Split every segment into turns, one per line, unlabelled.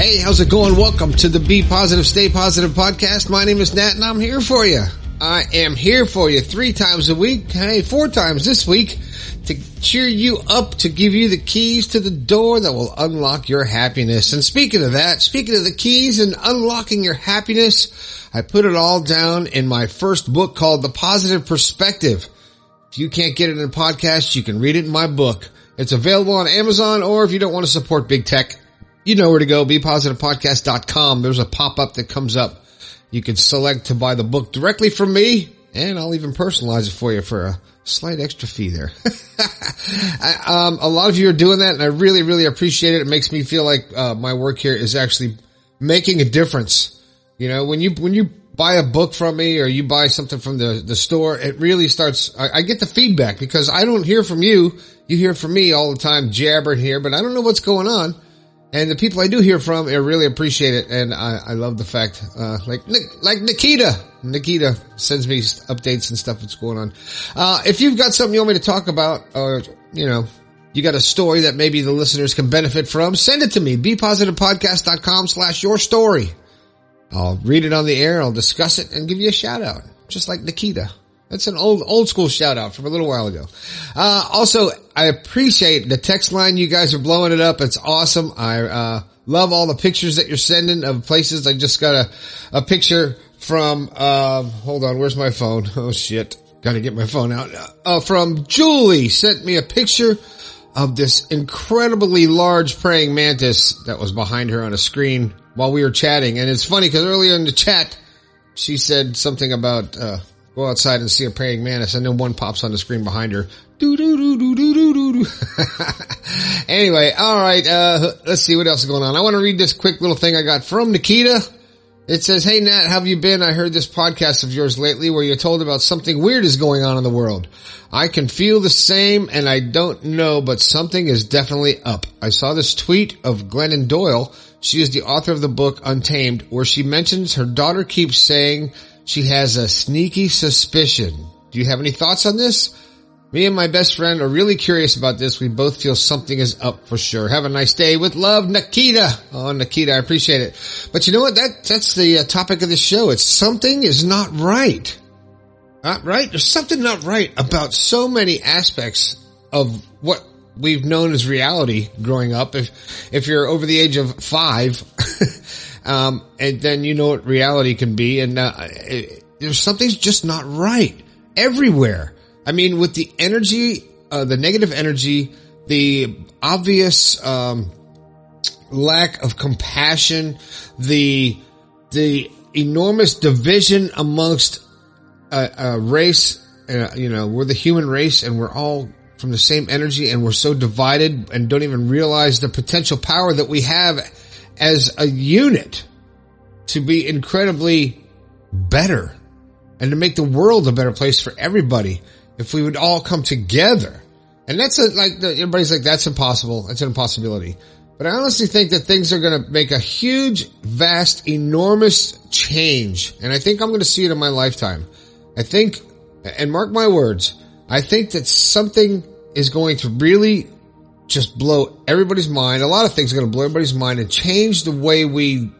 Hey, how's it going? Welcome to the Be Positive, Stay Positive podcast. My name is Nat and I'm here for you. I am here for you three times a week. Hey, four times this week to cheer you up, to give you the keys to the door that will unlock your happiness. And speaking of that, speaking of the keys and unlocking your happiness, I put it all down in my first book called The Positive Perspective. If you can't get it in a podcast, you can read it in my book. It's available on Amazon or if you don't want to support big tech, you know where to go, bepositivepodcast.com. There's a pop-up that comes up. You can select to buy the book directly from me and I'll even personalize it for you for a slight extra fee there. I, um, a lot of you are doing that and I really, really appreciate it. It makes me feel like, uh, my work here is actually making a difference. You know, when you, when you buy a book from me or you buy something from the, the store, it really starts, I, I get the feedback because I don't hear from you. You hear from me all the time jabbering here, but I don't know what's going on. And the people I do hear from, I really appreciate it. And I, I love the fact, uh, like, like Nikita, Nikita sends me updates and stuff that's going on. Uh, if you've got something you want me to talk about or, you know, you got a story that maybe the listeners can benefit from, send it to me. BePositivePodcast.com slash your story. I'll read it on the air. I'll discuss it and give you a shout out, just like Nikita. That's an old, old school shout out from a little while ago. Uh, also, I appreciate the text line. You guys are blowing it up. It's awesome. I, uh, love all the pictures that you're sending of places. I just got a, a picture from, uh, hold on. Where's my phone? Oh shit. Got to get my phone out. Uh, from Julie sent me a picture of this incredibly large praying mantis that was behind her on a screen while we were chatting. And it's funny because earlier in the chat, she said something about, uh, go outside and see a praying mantis, and then one pops on the screen behind her. Do do do do do do do anyway, all right. Uh, let's see what else is going on. I want to read this quick little thing I got from Nikita. It says, "Hey Nat, how have you been? I heard this podcast of yours lately where you told about something weird is going on in the world. I can feel the same, and I don't know, but something is definitely up. I saw this tweet of Glennon Doyle." She is the author of the book Untamed, where she mentions her daughter keeps saying she has a sneaky suspicion. Do you have any thoughts on this? Me and my best friend are really curious about this. We both feel something is up for sure. Have a nice day with love, Nikita. Oh, Nikita, I appreciate it. But you know what? That, that's the uh, topic of the show. It's something is not right. Not right? There's something not right about so many aspects of what we've known as reality growing up. If, if you're over the age of five, um, and then you know what reality can be. And uh, it, there's something's just not right everywhere. I mean, with the energy, uh, the negative energy, the obvious um, lack of compassion, the the enormous division amongst a, a race. Uh, you know, we're the human race, and we're all from the same energy, and we're so divided, and don't even realize the potential power that we have as a unit to be incredibly better and to make the world a better place for everybody if we would all come together. And that's a, like, everybody's like, that's impossible. That's an impossibility. But I honestly think that things are going to make a huge, vast, enormous change. And I think I'm going to see it in my lifetime. I think, and mark my words, I think that something is going to really just blow everybody's mind. A lot of things are going to blow everybody's mind and change the way we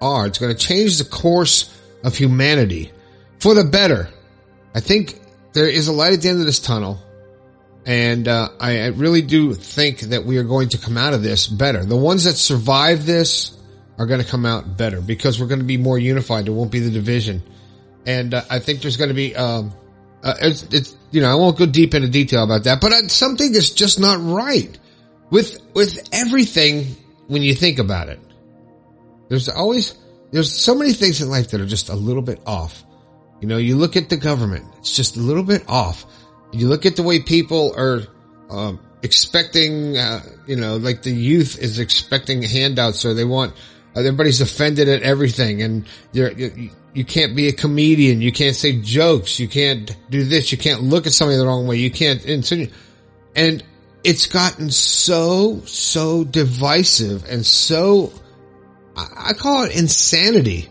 are. It's going to change the course of humanity for the better. I think there is a light at the end of this tunnel. And uh, I, I really do think that we are going to come out of this better. The ones that survive this are going to come out better because we're going to be more unified. There won't be the division. And uh, I think there's going to be, um, uh, it's, it's, you know, I won't go deep into detail about that, but uh, something is just not right with, with everything when you think about it. There's always, there's so many things in life that are just a little bit off. You know, you look at the government, it's just a little bit off. You look at the way people are, um, expecting, uh, you know, like the youth is expecting handouts or they want, Uh, everybody's offended at everything and you, you can't be a comedian. You can't say jokes. You can't do this. You can't look at somebody the wrong way. You can't insinuate. And it's gotten so, so divisive and so, I call it insanity.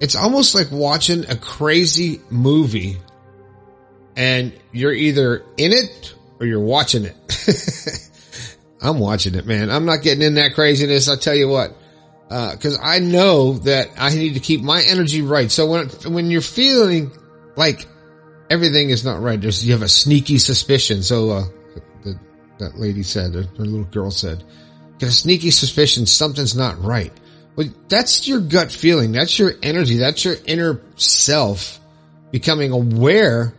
It's almost like watching a crazy movie and you're either in it or you're watching it. I'm watching it, man. I'm not getting in that craziness. I'll tell you what. Uh, cause I know that I need to keep my energy right. So when, when you're feeling like everything is not right, there's, you have a sneaky suspicion. So, uh, the, that lady said, or the little girl said, get a sneaky suspicion something's not right. Well, that's your gut feeling. That's your energy. That's your inner self becoming aware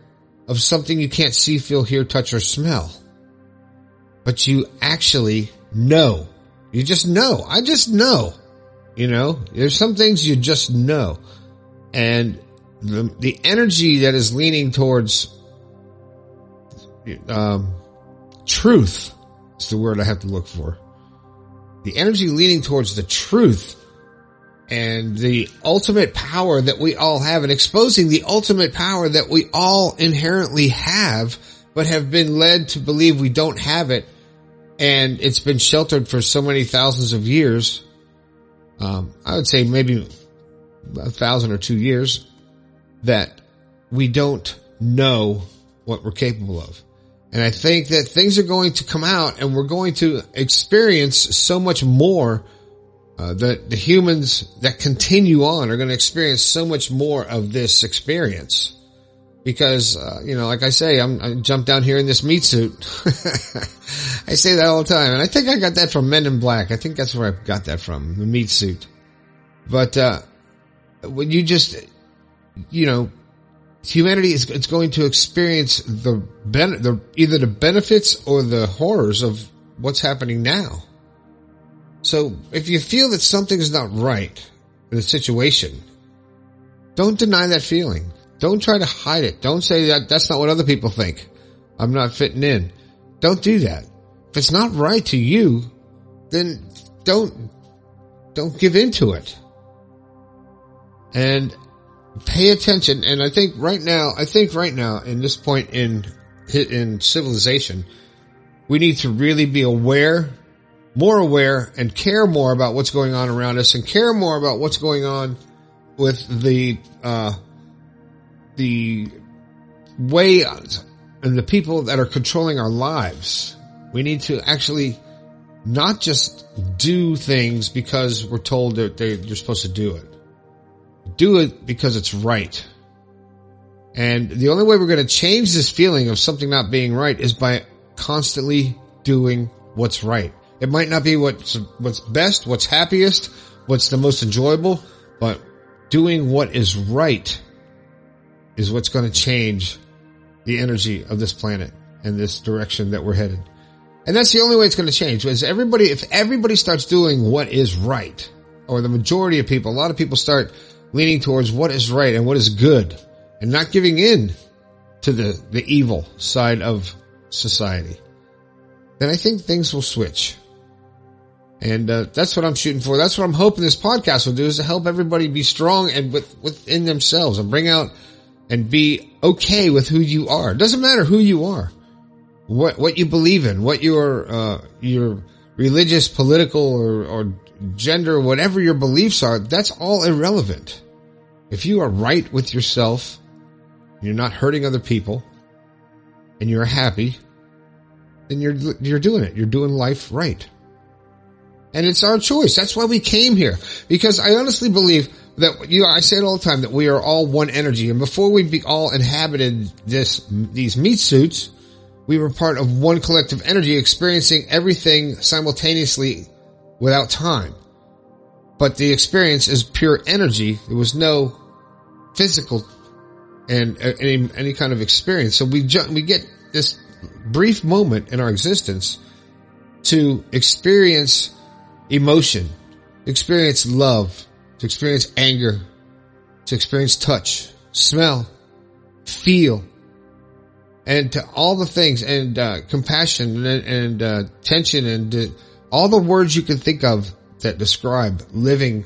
of something you can't see, feel, hear, touch, or smell. But you actually know. You just know. I just know. You know, there's some things you just know. And the, the energy that is leaning towards, um, truth is the word I have to look for. The energy leaning towards the truth and the ultimate power that we all have and exposing the ultimate power that we all inherently have, but have been led to believe we don't have it. And it's been sheltered for so many thousands of years. Um, I would say maybe a thousand or two years that we don't know what we're capable of. And I think that things are going to come out and we're going to experience so much more uh, the, the humans that continue on are going to experience so much more of this experience because, uh, you know, like I say, I'm, I jumped down here in this meat suit. I say that all the time. And I think I got that from Men in Black. I think that's where I got that from, the meat suit. But, uh, when you just, you know, humanity is it's going to experience the ben, the either the benefits or the horrors of what's happening now. So if you feel that something is not right in a situation, don't deny that feeling. Don't try to hide it. Don't say that that's not what other people think. I'm not fitting in. Don't do that. If it's not right to you, then don't, don't give into it. And pay attention. And I think right now, I think right now in this point in, in civilization, we need to really be aware more aware and care more about what's going on around us and care more about what's going on with the, uh, the way and the people that are controlling our lives. We need to actually not just do things because we're told that they, you're supposed to do it. Do it because it's right. And the only way we're going to change this feeling of something not being right is by constantly doing what's right. It might not be what's, what's best, what's happiest, what's the most enjoyable, but doing what is right is what's going to change the energy of this planet and this direction that we're headed. And that's the only way it's going to change is everybody, if everybody starts doing what is right, or the majority of people, a lot of people start leaning towards what is right and what is good and not giving in to the, the evil side of society, then I think things will switch. And uh, that's what I'm shooting for. That's what I'm hoping this podcast will do is to help everybody be strong and with, within themselves and bring out and be okay with who you are. It doesn't matter who you are, what what you believe in, what your uh, your religious, political, or, or gender, whatever your beliefs are. That's all irrelevant. If you are right with yourself, you're not hurting other people, and you're happy, then you're you're doing it. You're doing life right. And it's our choice. That's why we came here. Because I honestly believe that, you know, I say it all the time that we are all one energy. And before we be all inhabited this, these meat suits, we were part of one collective energy experiencing everything simultaneously without time. But the experience is pure energy. There was no physical and uh, any, any kind of experience. So we, ju- we get this brief moment in our existence to experience emotion, experience love, to experience anger, to experience touch, smell, feel, and to all the things and uh, compassion and, and uh, tension and uh, all the words you can think of that describe living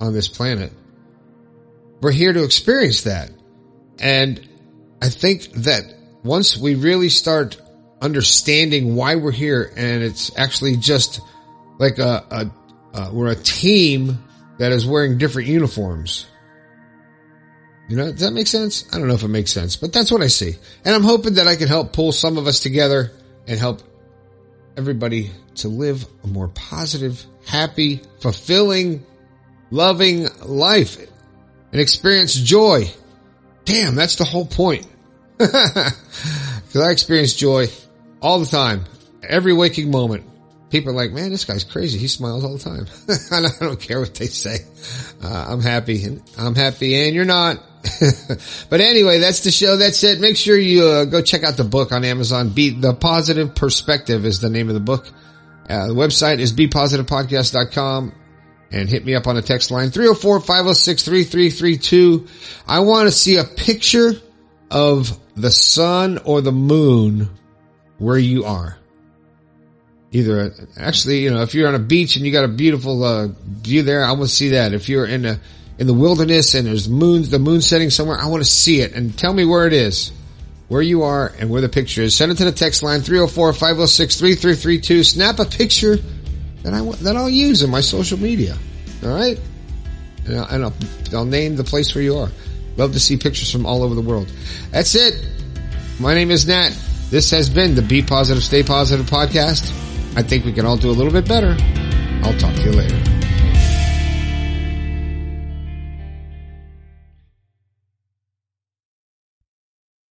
on this planet. We're here to experience that. And I think that once we really start understanding why we're here and it's actually just like a, a uh, we're a team that is wearing different uniforms. You know, does that make sense? I don't know if it makes sense, but that's what I see. And I'm hoping that I can help pull some of us together and help everybody to live a more positive, happy, fulfilling loving life and experience joy. Damn, that's the whole point. Cause I experience joy all the time, every waking moment. People are like, man, this guy's crazy. He smiles all the time. I don't care what they say. Uh, I'm happy and I'm happy and you're not. but anyway, that's the show. That's it. Make sure you uh, go check out the book on Amazon. Be the positive perspective is the name of the book. Uh, the website is bepositivepodcast.com and hit me up on the text line 304-506-3332. I want to see a picture of the sun or the moon where you are. Either actually, you know, if you're on a beach and you got a beautiful uh, view there, I want to see that. If you're in a in the wilderness and there's moon, the moon setting somewhere, I want to see it and tell me where it is, where you are and where the picture is. Send it to the text line 304-506-3332. Snap a picture that I that I'll use in my social media. All right, and, I'll, and I'll, I'll name the place where you are. Love to see pictures from all over the world. That's it. My name is Nat. This has been the Be Positive, Stay Positive podcast. I think we can all do a little bit better. I'll talk to you later.